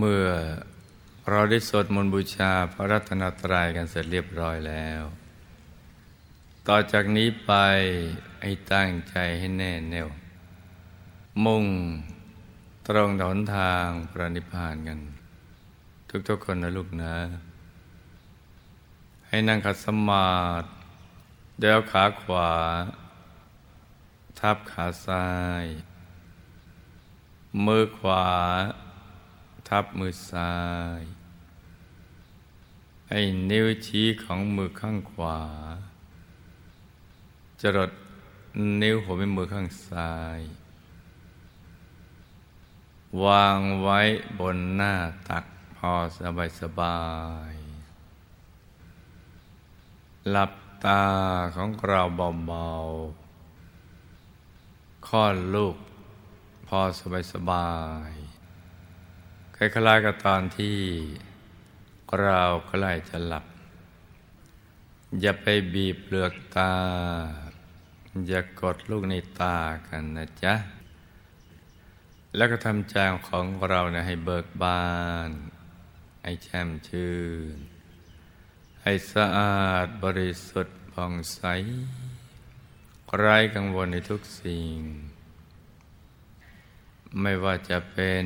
เมื่อเราได้สวดมนต์บูชาพระรัตนตรัยกันเสร็จเรียบร้อยแล้ว ต่อจากนี้ไปให้ตั้งใจให้แน่แน่ว มุ่งตรงหนทางพระนิพพานกัน ทุกๆคนนะลูกนะ ให้นั่งขัดสมาธิเดี๋ยวขาขวา ทับขาซ้าย มือขวา ทับมือซ้าย ให้นิ้วชี้ของมือข้างขวา จรดนิ้วหัวแม่มือข้างซ้าย วางไว้บนหน้าตักพอสบายสบาย หลับตาของเราเบาๆคลอดลูกพอสบายสบาย คล้ายๆกับตอนที่เราใกล้จะหลับ อย่าไปบีบเปลือกตา อย่ากดลูกในตากันนะจ๊ะ แล้วก็ทำใจของเราเนี่ยให้เบิกบาน ให้แช่มชื่น ให้สะอาดบริสุทธิ์ผ่องใสไร้กังวลในทุกสิ่ง ไม่ว่าจะเป็น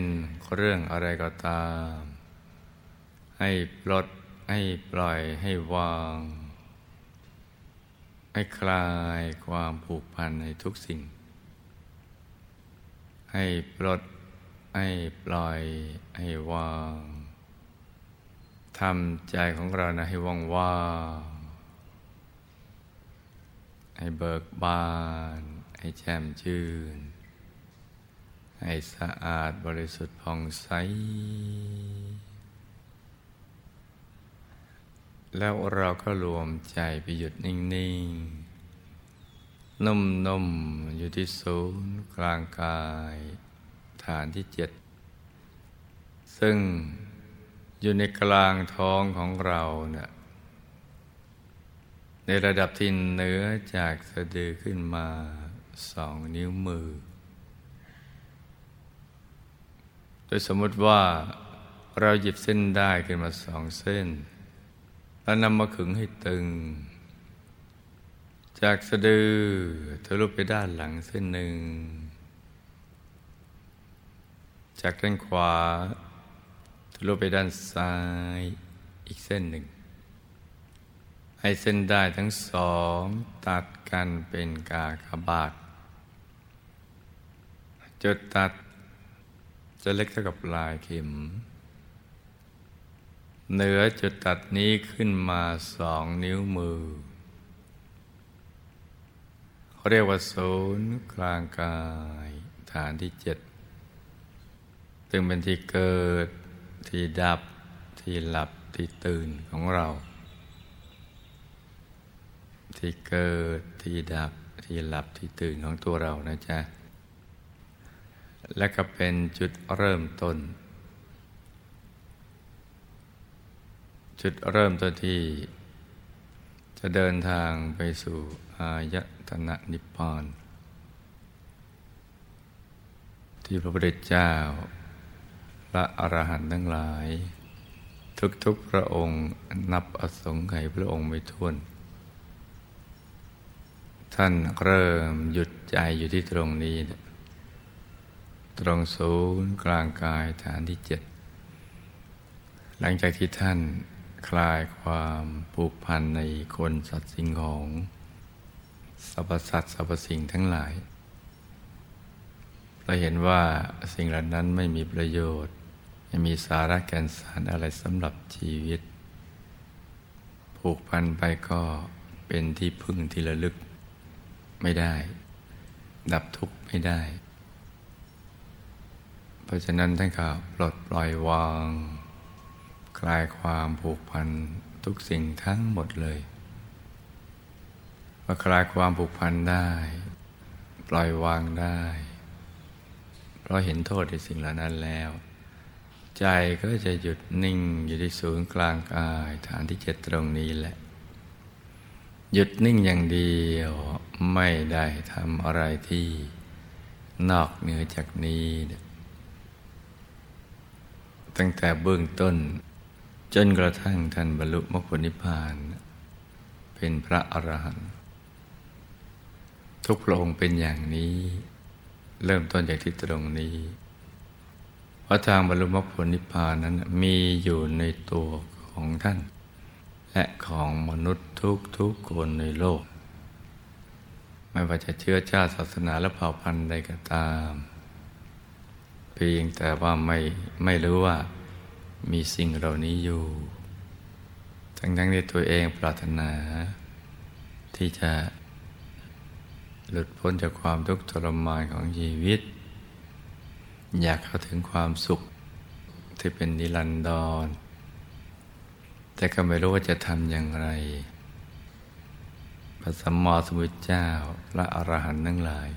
เรื่องอะไรก็ตาม ให้ปลดให้ปล่อยให้วาง ให้คลายความผูกพันในทุกสิ่ง ให้ปลดให้ปล่อยให้วางทำใจของเรานะให้ว่างว่างให้เบิกบาน ให้แจ่มชื่น ให้สะอาดบริสุทธิ์ผ่องใส แล้วเราก็รวมใจไปหยุดนิ่ง ๆ นุ่ม ๆ อยู่ที่ศูนย์กลางกาย ฐานที่เจ็ด ซึ่งอยู่ในกลางท้องของเราเนะี่ยในระดับที่เหนือจากสะดือขึ้นมาสองนิ้วมือ โดยสมมติว่าเราหยิบเส้นได้ขึ้นมาสองเส้น แล้วนำมาขึงให้ตึง จากสะดือทะลุไปด้านหลังเส้นหนึ่ง จากด้านขวาทะลุไปด้านซ้ายอีกเส้นหนึ่ง ให้เส้นได้ทั้งสองตัดกันเป็นกากบาทจุดตัด จะเล็กเท่ากับลายเข็ม เหนือจุดตัดนี้ขึ้นมาสองนิ้วมือเขาเรียกว่าศูนย์กลางกายฐานที่เจ็ดซึ่งเป็นที่เกิดที่ดับที่หลับที่ตื่นของเรา ที่เกิดที่ดับที่หลับที่ตื่นของตัวเรานะจ๊ะ และก็เป็นจุดเริ่มต้น จุดเริ่มต้นที่ จะเดินทางไปสู่อายตนะนิพพานที่พระพุทธเจ้า พระอรหันต์ทั้งหลาย ทุกๆพระองค์นับอสงไขยพระองค์ไม่ท้วน ท่านเริ่มหยุดใจอยู่ที่ตรงนี้ ตรงศูนย์กลางกายฐานที่เจ็ดหลังจากที่ท่านคลายความผูกพันในคนสัตว์สิ่งของสรรพสัตว์สรรพสิ่งทั้งหลายเราเห็นว่าสิ่งเหล่านั้นไม่มีประโยชน์ ไม่มีสาระแก่นสารอะไรสำหรับชีวิต ผูกพันไปก็เป็นที่พึ่งที่ระลึกไม่ได้ ดับทุกข์ไม่ได้ ราะฉะนั้นท่านก็ปลดปล่อยวาง คลายความผูกพันทุกสิ่งทั้งหมดเลยพอคลายความผูกพันได้ ปล่อยวางได้ เพราะเห็นโทษในสิ่งเหล่านั้นแล้ว ใจก็จะหยุดนิ่งอยู่ที่ศูนย์กลางกายฐานที่เจ็ดตรงนี้แหละ หยุดนิ่งอย่างเดียวไม่ได้ทำอะไรที่นอกเหนือจากนี้ท ตั้งแต่เบื้องต้น จนกระทั่งท่านบรรลุมรรคผลนิพพาน เป็นพระอรหันต์ทุกพระองค์เป็นอย่างนี้ เริ่มต้นจากที่ตรงนี้ เพราะทางบรรลุมรรคผลนิพพานนั้นมีอยู่ในตัวของท่าน และของมนุษย์ทุกทุกคนในโลก ไม่ว่าจะเชื้อชาติศาสนาและเผ่าพันธุ์ใดก็ตาม เพียงแต่ว่าไม่ไม่รู้ว่ามีสิ่งเหล่านี้อยู่ ทั้งทั้งในตัวเองปรารถนา ที่จะหลุดพ้นจากความทุกข์ทรมานของชีวิต อยากเข้าถึงความสุขที่เป็นนิรันดร แต่ก็ไม่รู้ว่าจะทำอย่างไร พระสัมมาสัมพุทธเจ้าและอรหันต์ทั้งหลาย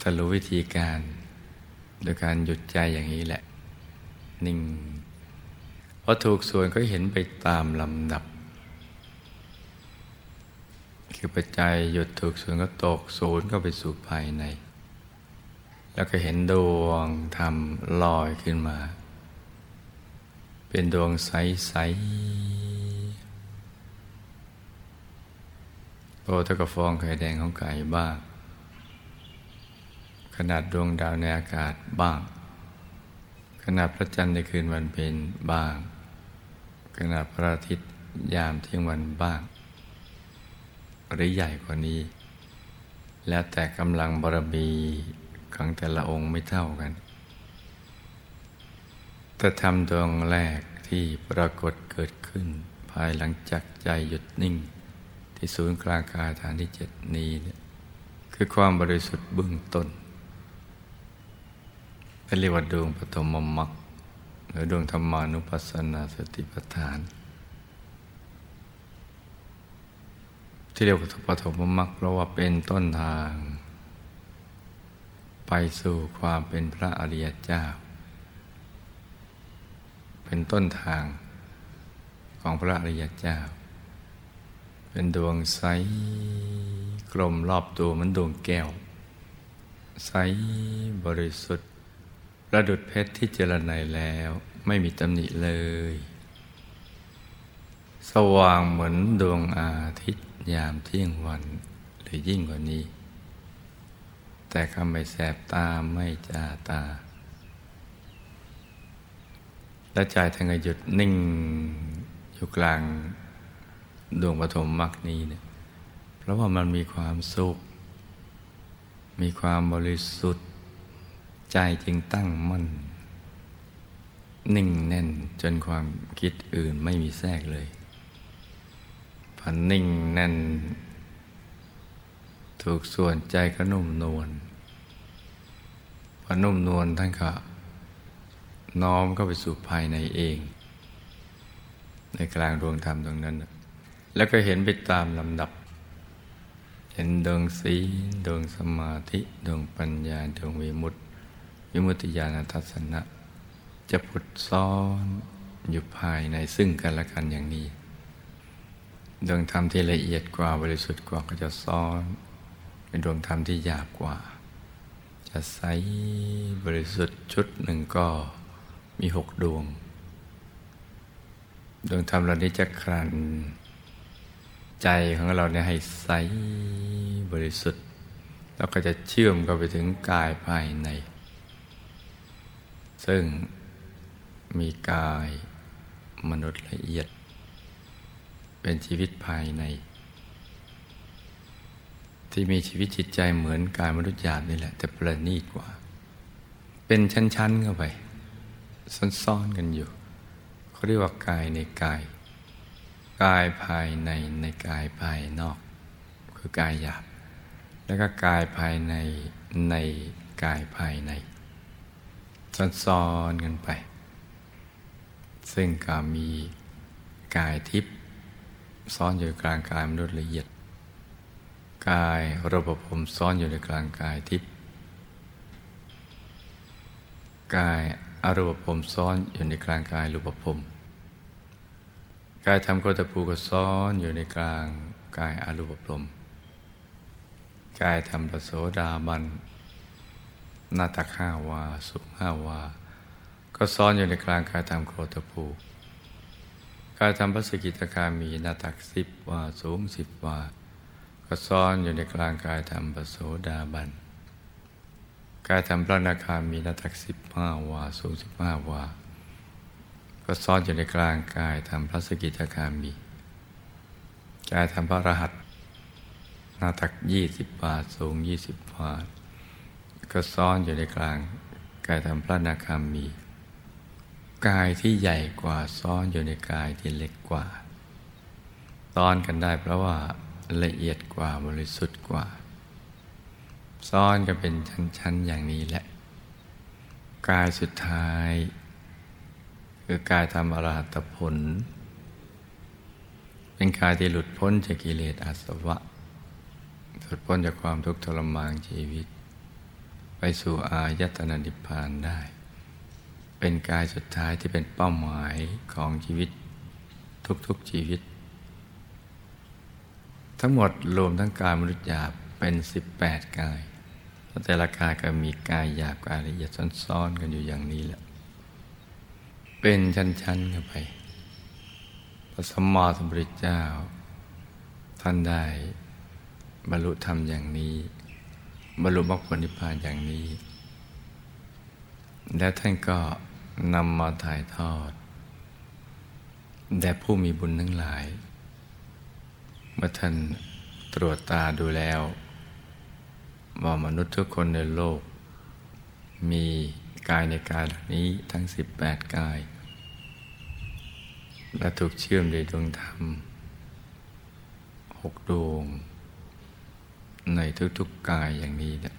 ถ้ารู้วิธีการ โดยการหยุดใจอย่างนี้แหละ นิ่งพอถูกส่วนก็เห็นไปตามลำดับ คือปัจจัยหยุดถูกส่วนก็ตกศูนย์ก็ไปสู่ภายใน แล้วก็เห็นดวงทำลอยขึ้นมา เป็นดวงใส ๆ โตเท่ากับฟองไข่แดงของไก่บ้าง ขนาดดวงดาวในอากาศบ้าง ขนาดพระจันทร์ในคืนวันเพ็ญบ้าง ขนาดพระอาทิตย์ยามเที่ยงวันบ้าง หรือใหญ่กว่านี้ แล้วแต่กำลังบารมีของแต่ละองค์ไม่เท่ากัน แต่ทำดวงแรกที่ปรากฏเกิดขึ้น ภายหลังจากใจหยุดนิ่ง ที่ศูนย์กลางกายฐานที่เจ็ดนี้เนี่ยคือความบริสุทธิ์เบื้องต้น เรียกว่าดวงปฐมมรรคหรือดวงธรรมานุปัสสนาสติปัฏฐาน ที่เรียกว่าปฐมมรรคเพราะว่าเป็นต้นทาง ไปสู่ความเป็นพระอริยเจ้า เป็นต้นทางของพระอริยเจ้า เป็นดวงใสกลมรอบตัวเหมือนดวงแก้ว ใสบริสุทธิ์ ประดุดเพชรที่เจรไนแล้วไม่มีตำหนิเลย สว่างเหมือนดวงอาทิตย์ยามเที่ยงวันหรือยิ่งกว่านี้ แต่ก็ไม่แสบตาไม่จ้าตา และใจทางหยุดนิ่งอยู่กลางดวงปฐมมรรคนี้เนี่ยเพราะว่ามันมีความสุข มีความบริสุทธิ์ ใจจึงตั้งมั่น นิ่งแน่นจนความคิดอื่นไม่มีแทรกเลยพอนิ่งแน่น ถูกส่วนใจก็นุ่มนวลพอนุ่มนวลท่านก็น้อมเข้าไปสู่ภายในเอง ในกลางดวงธรรมตรงนั้น แล้วก็เห็นไปตามลำดับ เห็นดวงสีดวงสมาธิดวงปัญญาดวงวิมุตติ วิมุตติญาณทัศนะ จะผุดซ้อนอยู่ภายในซึ่งกันและกันอย่างนี้ดวงธรรมที่ละเอียดกว่าบริสุทธิ์กว่าก็จะซ้อนเป็นดวงธรรมที่หยาบกว่า จะใสบริสุทธิ์ชุดหนึ่งก็มีหกดวง ดวงธรรมเหล่านี้จะครันใจของเราเนี่ยให้ใสบริสุทธิ์ แล้วก็จะเชื่อมกันไปถึงกายภายใน ซึ่งมีกายมนุษย์ละเอียด เป็นชีวิตภายใน ที่มีชีวิตจิตใจเหมือนกายมนุษย์หยาบนี่แหละ แต่ประณีตกว่า เป็นชั้นๆเข้าไป ซ่อนๆกันอยู่เขาเรียกว่ากายในกาย กายภายในในกายภายนอก คือกายหยาบ แล้วก็กายภายในในกายภายใน ซ้อนๆกันไป ซึ่งก็มีกายทิพย์ซ้อนอยู่กลางกายมนุษย์ละเอียด กายระบบผมซ้อนอยู่ในกลางกายทิพย์กายอรูปผมซ้อนอยู่ในกลางกายรูปภพกายธรรมโกตภูก็ซ้อนอยู่ในกลางกายอรูปภพกายธรรมปโสดาบัน หน้าตักห้าวา สุห้าวา ก็ซ้อนอยู่ในกลางกายธรรมโคตภูกายธรรมพระสกิตาคามีหน้าตักสิบวา สูงสิบวา ก็ซ้อนอยู่ในกลางกายธรรมปโสดาบันกายธรรมพระนาคามีหน้าตักสิบห้าวา สูงสิบห้าวา ก็ซ้อนอยู่ในกลางกายธรรมพระสกิตาคามีกายธรรมพระรหัสหน้าตักยี่สิบบาท สูงยี่สิบบาท ก็ซ้อนอยู่ในกลางกายธรรมพระนาคามี กายที่ใหญ่กว่าซ้อนอยู่ในกายที่เล็กกว่าซ้อนกันได้เพราะว่าละเอียดกว่าบริสุทธิ์กว่า ซ้อนกันเป็นชั้น ๆ อย่างนี้แหละ กายสุดท้าย คือกายทำอรหัตผล เป็นกายที่หลุดพ้นจากกิเลสอาสวะหลุดพ้นจากความทุกข์ทรมานชีวิต ไปสู่อายตนะนิพพานได้ เป็นกายสุดท้ายที่เป็นเป้าหมายของชีวิต ทุกๆชีวิต ทั้งหมดรวมทั้งกายมนุษย์หยาบเป็น 18 กายแต่ละกายก็มีกายหยาบกายละเอียดซ้อนๆกันอยู่อย่างนี้แหละ เป็นชั้นๆกันไป พระสมมาสมบริเจ้า ท่านได้บรรลุธรรมอย่างนี้ บรรลุมรรคผลนิพพานอย่างนี้ และท่านก็นำมาถ่ายทอดแด่ผู้มีบุญทั้งหลาย เมื่อท่านตรวจตาดูแล้วว่ามนุษย์ทุกคนในโลก มีกายในกายนี้ทั้ง 18 กาย และถูกเชื่อมโดยดวงธรรมหกดวง ในทุกๆกายอย่างนี้นี่ย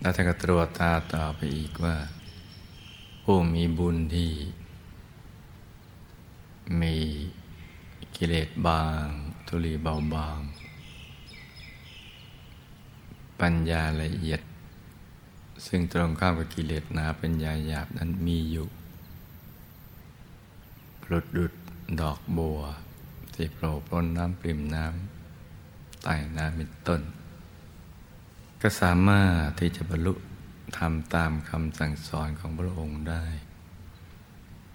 แล้วท่านก็ตรวจตาต่อไปอีกว่า ผู้มีบุญที่ มีกิเลสบาง ทุลีเบาบาง ปัญญาละเอียด ซึ่งตรงข้ามกับกิเลสหนาปัญญาหยาบนั้นมีอยู่ปลุดดุดดอกบัวที่โผล่พ้นน้ำปริมน้ำ ใต้น้ำเป็นต้น ก็สามารถที่จะบรรลุทำตามคำสั่งสอนของพระองค์ได้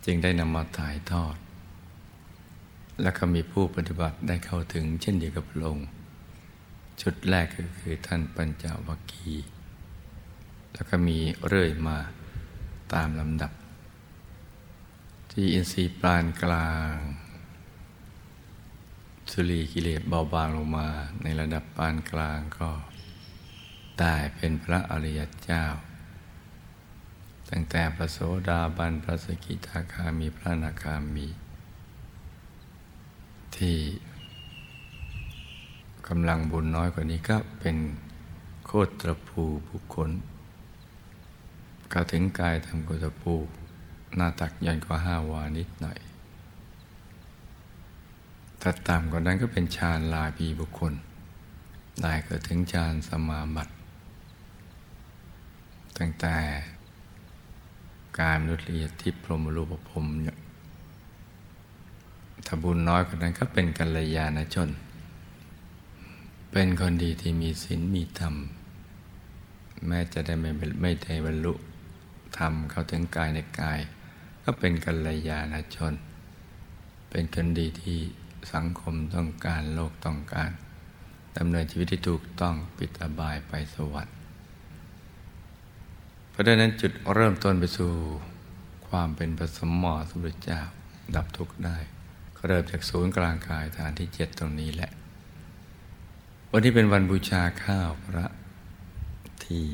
จึงได้นำมาถ่ายทอด และก็มีผู้ปฏิบัติได้เข้าถึงเช่นเดียวกับพระองค์ชุดแรกก็คือท่านปัญจวัคคีแล้วก็มีเรื่อยมาตามลำดับ ที่อินทรีย์ปานกลาง สุรีกิเลสเบาบางลงมาในระดับปานกลางก็ได้เป็นพระอริยเจ้า ตั้งแต่พระโสดาบันพระสกิทาคามีพระนาคามี ที่กำลังบุญน้อยกว่านี้ก็เป็นโคตรภูบุคคลก็ถึงกายทำโคตรภูหน้าตักยันกว่าห้าวานิดหน่อย ถ้าต่ำกว่านั้นก็เป็นฌานลาภีบุคคล ได้ก็ถึงฌานสมาบัติตั้งแต่การมนุษย์ละเอียดที่พรหมรูปภพเนี่ยถ้าบุญน้อยกว่านั้นก็เป็นกัลยาณชน เป็นคนดีที่มีศีลมีธรรม แม้จะได้ไม่ไม่ได้บรรลุธรรมเข้าถึงกายในกาย ก็เป็นกัลยาณชน เป็นคนดีที่ สังคมต้องการโลกต้องการดำเนินชีวิตที่ถูกต้องปิดอบายไปสวรรค์เพราะดังนั้นจุดเริ่มต้นไปสู่ความเป็นปสมมอสุรเจ้าดับทุกข์ได้ ก็เริ่มจากศูนย์กลางกายฐานที่เจ็ดตรงนี้แหละ วันนี้เป็นวันบูชาข้าวพระที่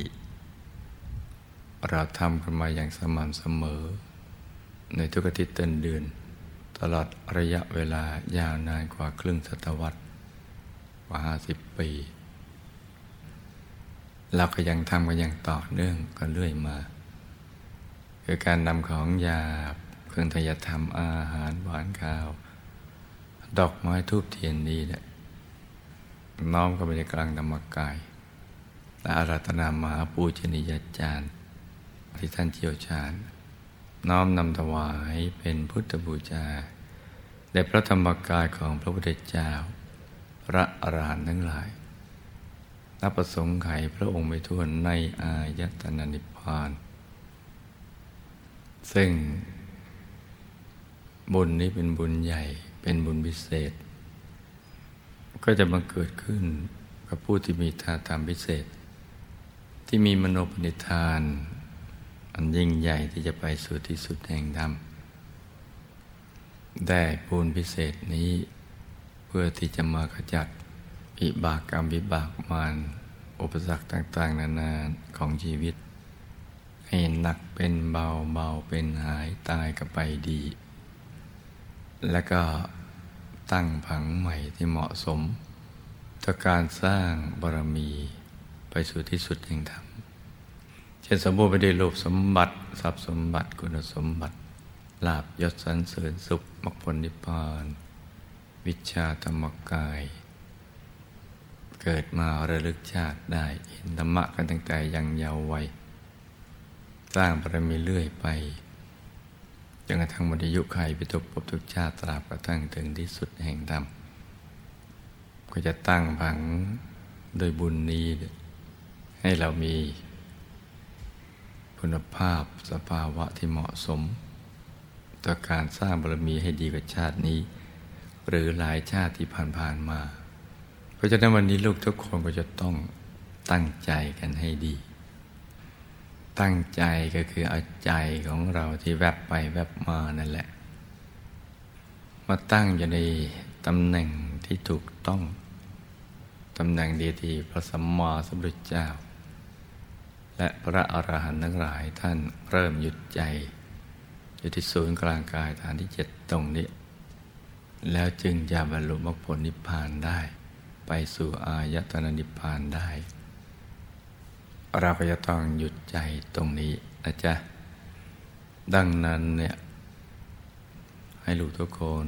เราทำกันมาอย่างสม่ำเสมอ ในทุกอาทิตย์ต้นเดือน ตลอดระยะเวลายาวนานกว่าครึ่งศตวรรษกว่าห้าสิบปี เราก็ยังทำกันอย่างต่อเนื่องก็เรื่อยมา คือการนำของยาเครื่องทยธรรมอาหารหวานข้าว ดอกไม้ทูบเทียนนี้เนี่ยน้อมก็ไปในกลางธรรมกายและอาราธนามหาปูชนียาจารย์ที่ท่านเชียวชาญ น้อมนำถวายเป็นพุทธบูชาในพระธรรมกายของพระพุทธเจ้า พระอรหันต์ทั้งหลายนับประสงค์ไขพระองค์ไม่ทวนในอายตนะนิพพาน ซึ่ง บุญนี้เป็นบุญใหญ่เป็นบุญพิเศษ ก็จะมาเกิดขึ้นกับผู้ที่มีท่าทางพิเศษ ที่มีมโนปณิธาน อันยิ่งใหญ่ที่จะไปสู่ที่สุดแห่งธรรม ได้บุญพิเศษนี้เพื่อที่จะมาขจัดอิบากกรรมวิบากมารอุปสรรคต่างๆ นานาของชีวิต ให้หนักเป็นเบาเบาเป็นหายตายก็ไปดี แล้วก็ตั้งผังใหม่ที่เหมาะสมต่อการสร้างบารมีไปสู่ที่สุดแห่งธรรม เช่นสมบูรณ์ไปด้วยรูปสมบัติ ทรัพย์สมบัติคุณสมบัติ ลาบยศสันเสริญสุขมรรคผลนิพพาน วิชาธรรมกาย เกิดมาระลึกชาติได้เห็นธรรมะกันตั้งแต่ยังเยาว์วัยสร้างบารมีเรื่อยไปจนกระทั่งมรยุคไขไปทุกภพทุกชาติตราบกระทั่งถึงที่สุดแห่งธรรมก็จะตั้งผังโดยบุญนี้ให้เรามี คุณภาพสภาวะที่เหมาะสม ต่อการสร้างบารมีให้ดีกว่าชาตินี้ หรือหลายชาติที่ผ่านๆมา เพราะฉะนั้นวันนี้ลูกทุกคนก็จะต้องตั้งใจกันให้ดี ตั้งใจก็คือเอาใจของเราที่แวบไปแวบมานั่นแหละ มาตั้งอยู่ในตำแหน่งที่ถูกต้อง ตำแหน่งดีที่พระสัมมาสัมพุทธเจ้า และพระอรหันต์ทั้งหลายท่านเริ่มหยุดใจอยู่ที่ศูนย์กลางกายฐานที่เจ็ดตรงนี้ แล้วจึงจะบรรลุมรรคผลนิพพานได้ ไปสู่อายตนะนิพพานได้ เราก็จะต้องหยุดใจตรงนี้นะจ๊ะ ดังนั้นเนี่ย ให้ลูกทุกคน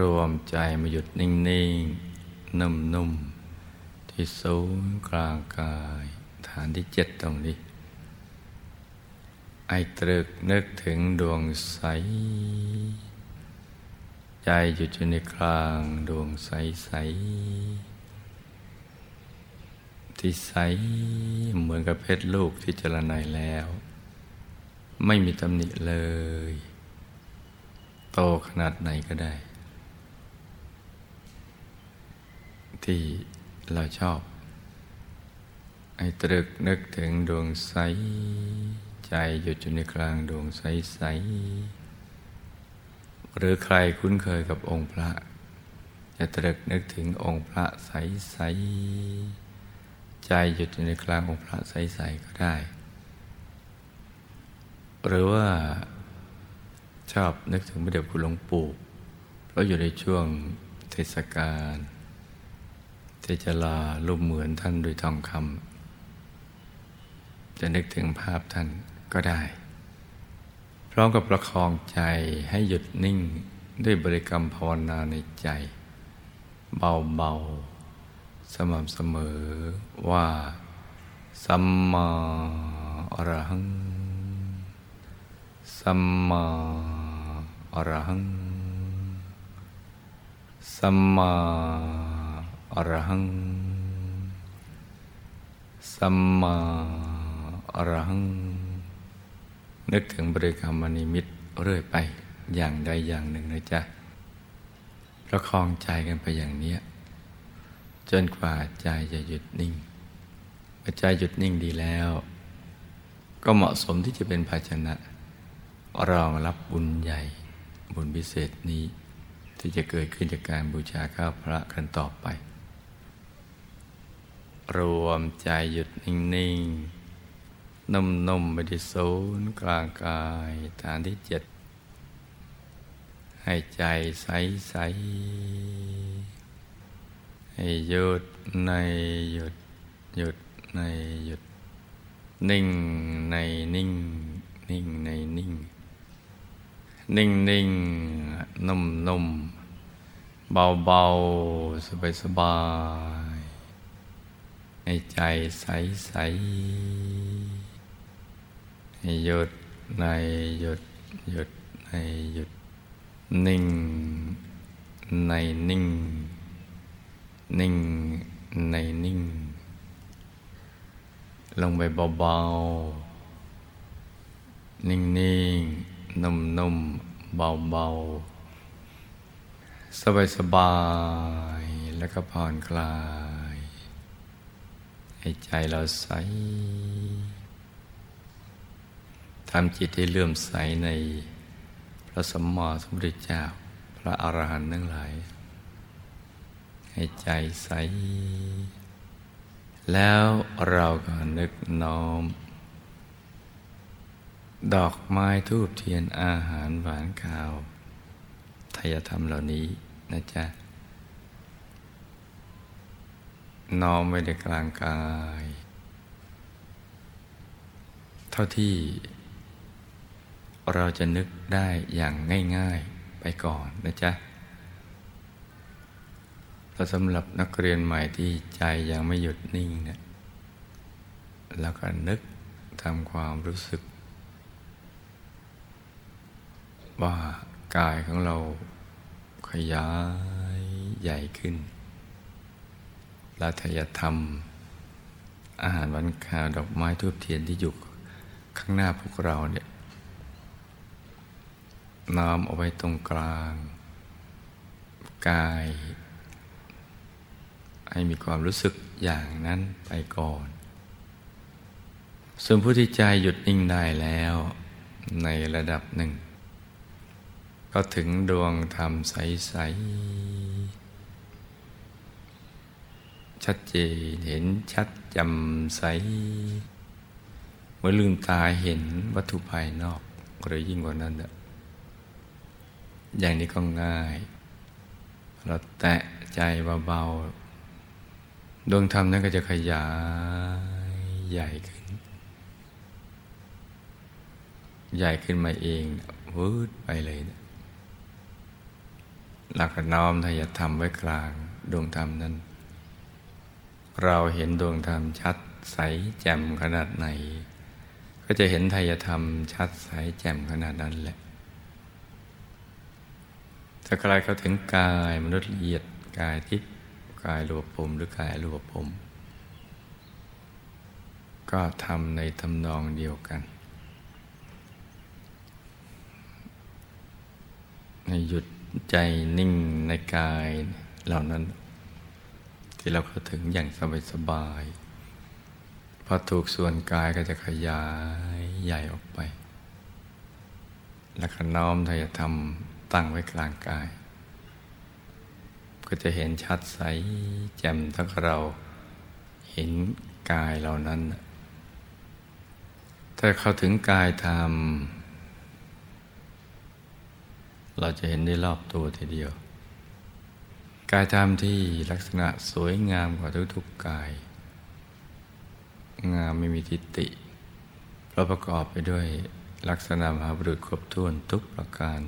รวมใจมาหยุดนิ่ง ๆ นุ่ม ๆ ที่ศูนย์กลางกาย ฐานที่เจ็ดตรงนี้ ไอ้ตรึกนึกถึงดวงใส ใจหยุดอยู่ในกลางดวงใสใส ที่ใสเหมือนกับเพชรลูกที่เจรไนแล้ว ไม่มีตำหนิเลย โตขนาดไหนก็ได้ ที่เราชอบ ไอ้ตรึกนึกถึงดวงใส ใจหยุดอยู่ในกลางดวงใสใสหรือใครคุ้นเคยกับองค์พระ จะตรึกนึกถึงองค์พระใสๆใจหยุดอยู่ในกลางองค์พระใสๆก็ได้ หรือว่าชอบนึกถึงพระเดชคุณหลวงปู่เพราะอยู่ในช่วงเทศกาลที่จะลารูปเหมือนท่านด้วยทองคำ จะนึกถึงภาพท่านก็ได้ พร้อมกับประคองใจให้หยุดนิ่งด้วยบริกรรมภาวนาในใจ เบาๆ สม่ำเสมอว่าสัมมาอรหัง สัมมาอรหัง สัมมาอรหัง สัมมา อรหัง นึกถึงบริกรรมนิมิตเรื่อยไปอย่างใดอย่างหนึ่งนะจ๊ะประคองใจกันไปอย่างนี้จนกว่าใจจะหยุดนิ่งเมื่อใจหยุดนิ่งดีแล้ว ก็เหมาะสมที่จะเป็นภาชนะรองรับบุญใหญ่บุญพิเศษนี้ที่จะเกิดขึ้นจากการบูชาข้าวพระกันต่อไป รวมใจหยุดนิ่ง ๆ นุ่มๆไปที่ศูนย์กลางกายฐานที่เจ็ดให้ใจใสใสให้หยุดในหยุดหยุดในหยุด นิ่งในนิ่ง นิ่งในนิ่ง นิ่งนิ่งนุ่มนุ่มเบาเบาสบายสบาย ให้ใจใสใส หยุดในหยุดหยุดในหยุด นิ่ง ในนิ่ง นิ่ง ในนิ่ง ลงไปเบาๆ นิ่งๆนุ่มๆเบาๆสบายๆแล้วก็ผ่อนคลาย ให้ใจเราใส ทำจิตให้เลื่อมใสในพระสมมาสมุทรเจ้า พระอรหันต์ทั้งหลาย ให้ใจใส แล้วเราก็นึกน้อม ดอกไม้ทูบเทียนอาหารหวานข้าวทายธรรมเหล่านี้นะจ๊ะน้อมไว้ในกลางกาย เท่าที่ เราจะนึกได้อย่างง่าย ๆไปก่อนนะจ๊ะแต่สำหรับนักเรียนใหม่ที่ใจยังไม่หยุดนิ่งเนะี่ยแล้วก็นึกทำความรู้สึก ว่ากายของเราขยายใหญ่ขึ้นและทยธรรม อาหารวันคาวดอกไม้ทูบเทียนที่อยู่ข้างหน้าพวกเราเนี่ย น้อมเอาไว้ตรงกลาง กาย ให้มีความรู้สึกอย่างนั้นไปก่อน ส่วนผู้ที่ใจหยุดนิ่งได้แล้วในระดับหนึ่ง ก็ถึงดวงธรรมใส ๆ ชัดเจนเห็นชัดจำใสเมื่อลืมตาเห็นวัตถุภายนอกหรือยิ่งกว่านั้นเนี่ย อย่างนี้ก็ง่าย เราแตะใจเบาๆดวงธรรมนั้นก็จะขยายใหญ่ขึ้น ใหญ่ขึ้นมาเองวืดไปเลยนะหลักน้อมทายธรรมไว้กลางดวงธรรมนั้น เราเห็นดวงธรรมชัดใสแจ่มขนาดไหน ก็จะเห็นทายธรรมชัดใสแจ่มขนาดนั้นแหละ ถ้าใครเข้าถึงกายมนุษย์ละเอียดกายทิพย์กายรูปภพหรือกายรูปภพก็ทำในทำนองเดียวกัน ให้หยุดใจนิ่งในกายเหล่านั้น ที่เราเข้าถึงอย่างสบายๆพอถูกส่วนกายก็จะขยายใหญ่ออกไป แล้วก็น้อมทายธรรมตั้งไว้กลางกาย ก็จะเห็นชัดใสแจ่มทั้งเราเห็นกายเหล่านั้น ถ้าเข้าถึงกายธรรม เราจะเห็นได้รอบตัวทีเดียว กายธรรมที่ลักษณะสวยงามกว่าทุกๆกาย งามไม่มีทิฏฐิเพราะประกอบไปด้วย ลักษณะมหาบุรุษครบถ้วนทุกประการ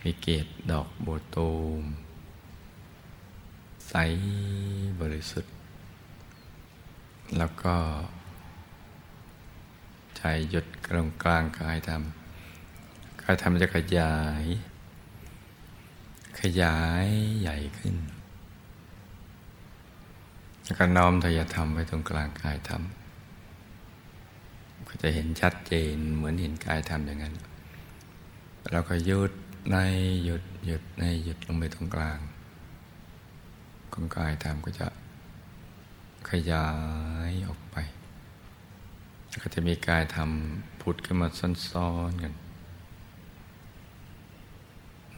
มีเกตดอกโบตูม ใสบริสุทธิ์ แล้วก็ใจหยุดกลางกลางกายทำกายทำจะขยาย ขยายใหญ่ขึ้นแล้วก็น้อมทยธรรมไว้ตรงกลางกายธรรม ก็จะเห็นชัดเจนเหมือนเห็นกายธรรมอย่างนั้นแล้วก็ยุดในหยุดหยุดในหยุดลงไปตรงกลางของกายธรรมก็จะขยายออกไป ก็จะมีกายธรรมพุดขึ้นมาซ้อนๆกัน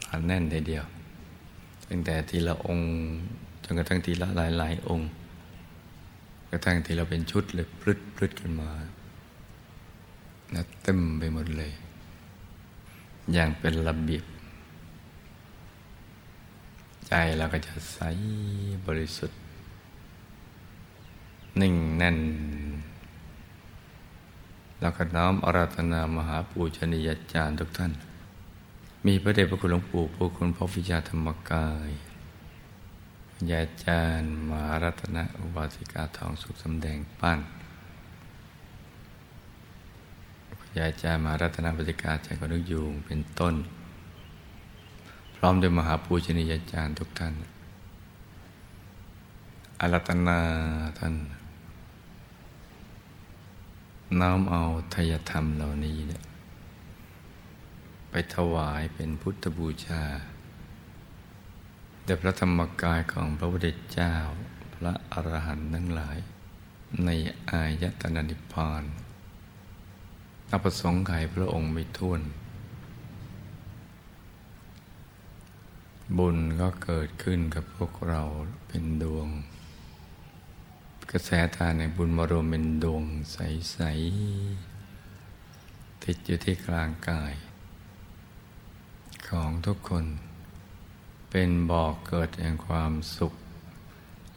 อันแน่นทีเดียว ตั้งแต่ทีละองค์จนกระทั่งทีละหลายๆ องค์ กระทั่งทีเราเป็นชุดเลยพลึดพลึดขึ้นมา นะเต็มไปหมดเลย อย่างเป็นระเบียบ ใจเราก็จะใสบริสุทธิ์ นิ่งแน่น แล้วก็น้อมอาราธนามหาปูชนียาจารย์ทุกท่าน มีพระเดชพระคุณหลวงปู่ผู้คุณพระวิชาธรรมกายยาจารย์มหารัตนอุบาสิกาทองสุขสำแดงปั้น ยาจารมารัตนอุบาสิกาใจก็นึกยูงเป็นต้น พร้อมด้วยมหาปูชนียาจารย์ทุกท่านอารัตนาท่าน น้อมเอาทยธรรมเหล่านี้เนี่ยไปถวายเป็นพุทธบูชาแด่พระธรรมกายของพระพุทธเจ้า พระอรหันต์ทั้งหลาย ในอายตนะนิพพาน อัประสงค์ไขพระองค์ไม่ท้วน บุญก็เกิดขึ้นกับพวกเราเป็นดวง กระแสทานในบุญมารวมเป็นดวงใส ๆ ติดอยู่ที่กลางกาย ของทุกคน เป็นบอกเกิดแห่งความสุข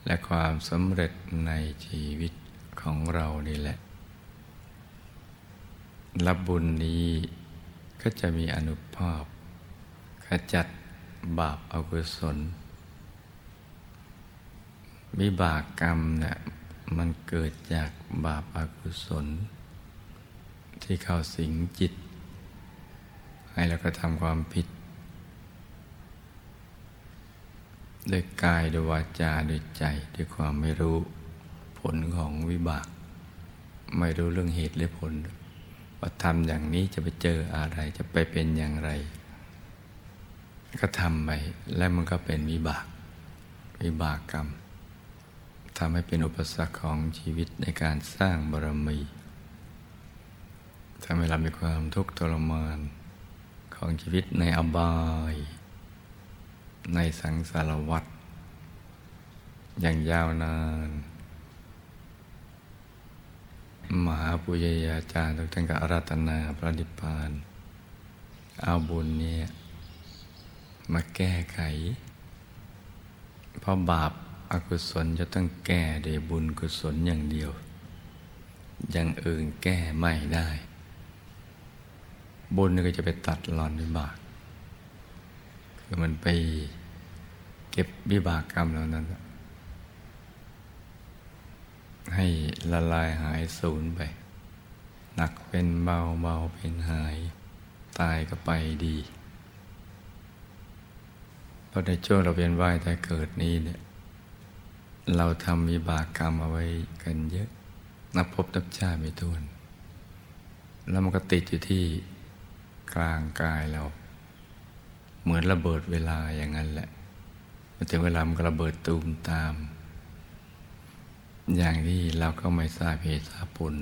และความสำเร็จในชีวิตของเรานี่แหละ รับบุญนี้ก็จะมีอนุภาพ ขจัดบาปอากุศลวิบากกรรมเนะี่ยมันเกิดจากบาปอากุศล ที่เข้าสิงจิต ให้เราก็ทำความผิดด้วยกายด้วยวาจาด้วยใจด้วยความไม่รู้ผลของวิบาก ไม่รู้เรื่องเหตุและผล ว่าทำอย่างนี้จะไปเจออะไรจะไปเป็นอย่างไร ก็ทำไปแล้วมันก็เป็นวิบาก วิบากกรรมทำให้เป็นอุปสรรคของชีวิตในการสร้างบารมีทำให้เรามีความทุกข์ทรมานของชีวิตในอบาย ในสังสารวัฏอย่างยาวนาน มหาปุญญาจารย์ทุกท่านก็อารัตนาพระนิพพาน เอาบุญเนี่ยมาแก้ไข เพราะบาปอากุศลจะต้องแก้ด้วยบุญกุศลอย่างเดียว อย่างอื่นแก้ไม่ได้ บุญก็จะไปตัดรอนวิบาก คือมันไปเก็บวิบากกรรมเหล่านั้น ให้ละลายหายสูญไป หนักเป็นเบาเบาเป็นหาย ตายก็ไปดีเพราะในช่วงเราเวียนว่ายแต่เกิดนี้เนี่ยเราทำมีบากกรรมเอาไว้กันเยอะ นับพบนับชาติไม่ท้วน แล้วมันก็ติดอยู่ที่กลางกายเรา เหมือนระเบิดเวลาอย่างนั้นแหละมาถึงเวลามันก็ระเบิดตูมตาม อย่างนี้เราก็ไม่ทราบเหตุทราบผล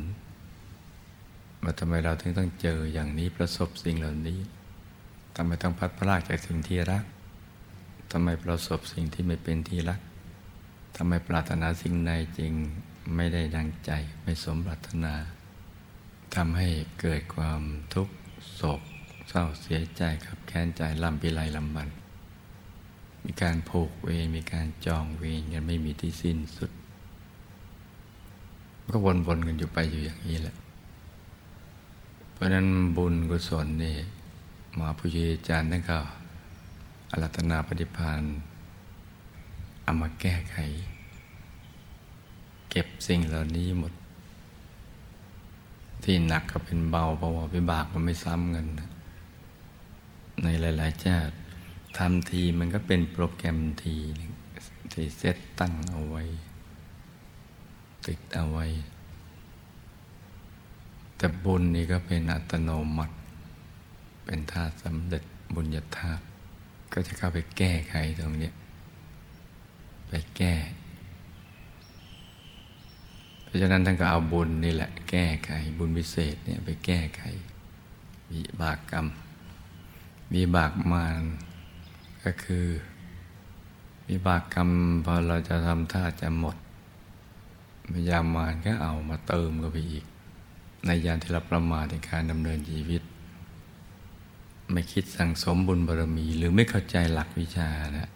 ว่าทำไมเราถึงต้องเจออย่างนี้ประสบสิ่งเหล่านี้ทำไมต้องพัดพลากจากสิ่งที่รักทำไมประสบสิ่งที่ไม่เป็นที่รักทำไมปรารถนาสิ่งใดจริงไม่ได้ดังใจไม่สมปรารถนาทำให้เกิดความทุกข์โศกเศร้าเสียใจขับแค้นใจลำพิไรลำบัน มีการผูกเวรมีการจองเวรกันไม่มีที่สิ้นสุด ก็วนๆกันอยู่ไปอยู่อย่างนี้แหละ เพราะนั้นบุญกุศลนี่มาพุทธอาจารย์ท่านก็อรัตนาปฏิพานเอามาแก้ไข เก็บสิ่งเหล่านี้หมด ที่หนักก็เป็นเบาเพราะว่าวิบากมันไม่ซ้ำกันในหลายๆชาติทำทีมันก็เป็นโปรแกรมทีที่เซตตั้งเอาไว้ ติดเอาไว้ แต่บุญนี่ก็เป็นอัตโนมัติ เป็นธาตุสำเร็จบุญญาธาตุก็จะเข้าไปแก้ไขตรงนี้ ไปแก้ เพราะฉะนั้นท่านก็เอาบุญนี่แหละ แก้ไขบุญพิเศษเนี่ยไปแก้ไข วิบากกรรม วิบากมารก็คือวิบากกรรมพอเราจะทำท่าจะหมด พยายามมารก็เอามาเติมก็ไปอีก ในยานที่เราประมาทในการดำเนินชีวิต ไม่คิดสั่งสมบุญบารมี หรือไม่เข้าใจหลักวิชานะ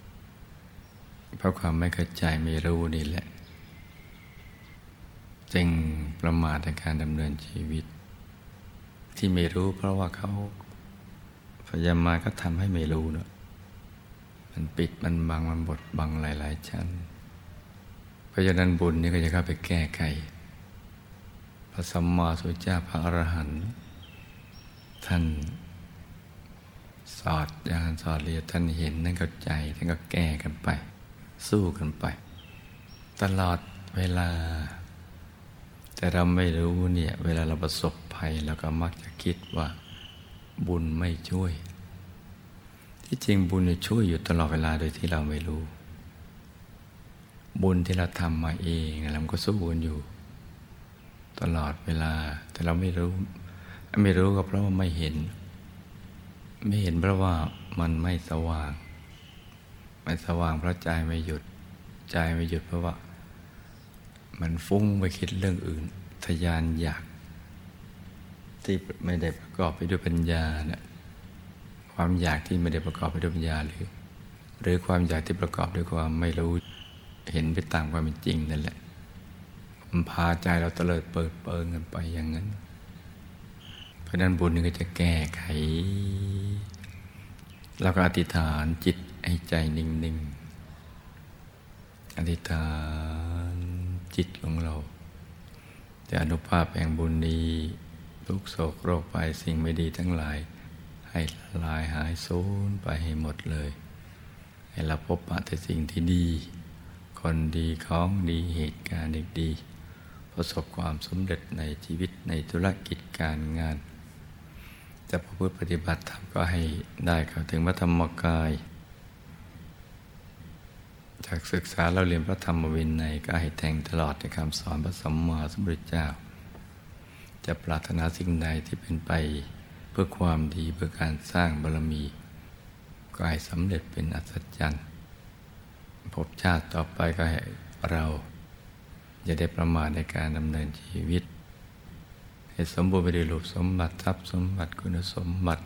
เพราะความไม่เข้าใจไม่รู้นี่แหละ จึงประมาทในการดำเนินชีวิต ที่ไม่รู้เพราะว่าเขาพยายามมาก็ทำให้ไม่รู้เนะมันปิดมันบังมันบดบังหลาย ๆ ชั้น เพราะฉะนั้นบุญนี่ก็จะเข้าไปแก้ไขพระสัมมาสัมพุทธเจ้าพระอรหันต์ท่านสอดยานสอดเรียท่านเห็นท่านเข้าใจท่านก็แก้กันไป สู้กันไป ตลอดเวลา แต่เราไม่รู้เนี่ยเวลาเราประสบภัยเราก็มักจะคิดว่าบุญไม่ช่วย ที่จริงบุญจะช่วยอยู่ตลอดเวลาโดยที่เราไม่รู้ บุญที่เราทำมาเองเราก็สู้บุญอยู่ ตลอดเวลา แต่เราไม่รู้ ไม่รู้ก็เพราะว่าไม่เห็น ไม่เห็นเพราะว่ามันไม่สว่าง ไม่สว่างเพราะใจไม่หยุด ใจไม่หยุดเพราะว่า มันฟุ้งไปคิดเรื่องอื่น ทยานอยาก ที่ไม่ได้ประกอบไปด้วยปัญญาเนี่ยความอยากที่ไม่ได้ประกอบไปด้วยปัญญาหรือ หรือความอยากที่ประกอบด้วยความไม่รู้ เห็นไปตามความเป็นจริงนั่นแหละ มันพาใจเราเตลิดเปิดเปิงกันไปอย่างนั้น เพราะนั้นบุญนี่ก็จะแก้ไข แล้วก็อธิษฐานจิตให้ใจนิ่งๆ อธิษฐานจิตของเราจะอนุภาพแห่งบุญนี้ทุกโศกโรคไปสิ่งไม่ดีทั้งหลาย ให้ละลายหายสูญไปให้หมดเลย ให้เราพบปะแต่สิ่งที่ดี คนดีของดีเหตุการณ์ดี ประสบความสำเร็จในชีวิตในธุรกิจการงาน จะประพฤติปฏิบัติธรรมก็ให้ได้เข้าถึงพระธรรมกาย จากศึกษาเราเรียนพระธรรมวินัยก็ให้แทงตลอดในคำสอนพระสัมมาสัมพุทธเจ้า จะปรารถนาสิ่งใดที่เป็นไปเพื่อความดีเพื่อการสร้างบารมีก็ให้สำเร็จเป็นอัศจรรย์ พบชาติต่อไปก็ให้เราจะได้ประมาทในการดำเนินชีวิต ให้สมบูรณ์ไปด้วยรูปสมบัติทรัพย์สมบัติคุณสมบัติ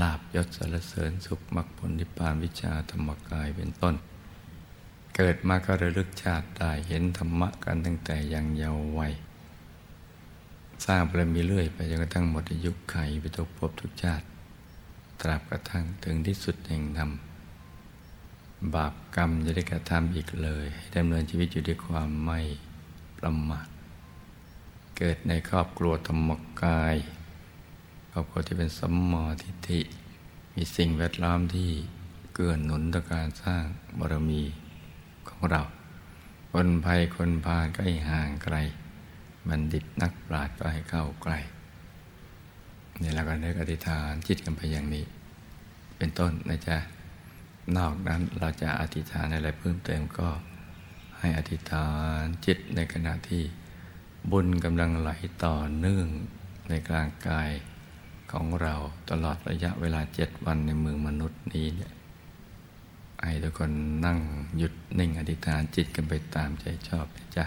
ลาบยศสารเสริญสุขมรรคผลนิพพานวิชาธรรมกายเป็นต้น เกิดมาก็ระลึกชาติได้เห็นธรรมะกันตั้งแต่ยังเยาว์วัยสร้างบารมีเรื่อยไปจนกระทั่งหมดอายุไขไปทุกภพทุกชาติ ตราบกระทั่งถึงที่สุดแห่งธรรม บาปกรรมจะได้กระทำอีกเลยดำเนินชีวิตอยู่ด้วยความไม่ประมาทเกิดในครอบครัวธรรมกายครอบครัวที่เป็นสมมทิฏฐิ มีสิ่งแวดล้อมที่เกื้อหนุนต่อการสร้างบารมีของเรา คนภัยคนพาลก็ให้ห่างไกล บัณฑิตนักปราชญ์ก็ให้เข้าใกล้นี่เราก็นึกอธิษฐานจิตกันไปอย่างนี้ เป็นต้นนะจ๊ะ นอกนั้นเราจะอธิษฐานอะไรเพิ่มเติมก็ให้อธิษฐานจิตในขณะที่บุญกำลังไหลต่อเนื่องในกลางกายของเราตลอดระยะเวลาเจ็ดวันในเมืองมนุษย์นี้เนี่ยให้ทุกคนนั่งหยุดนิ่งอธิษฐานจิตกันไปตามใจชอบนะจ๊ะ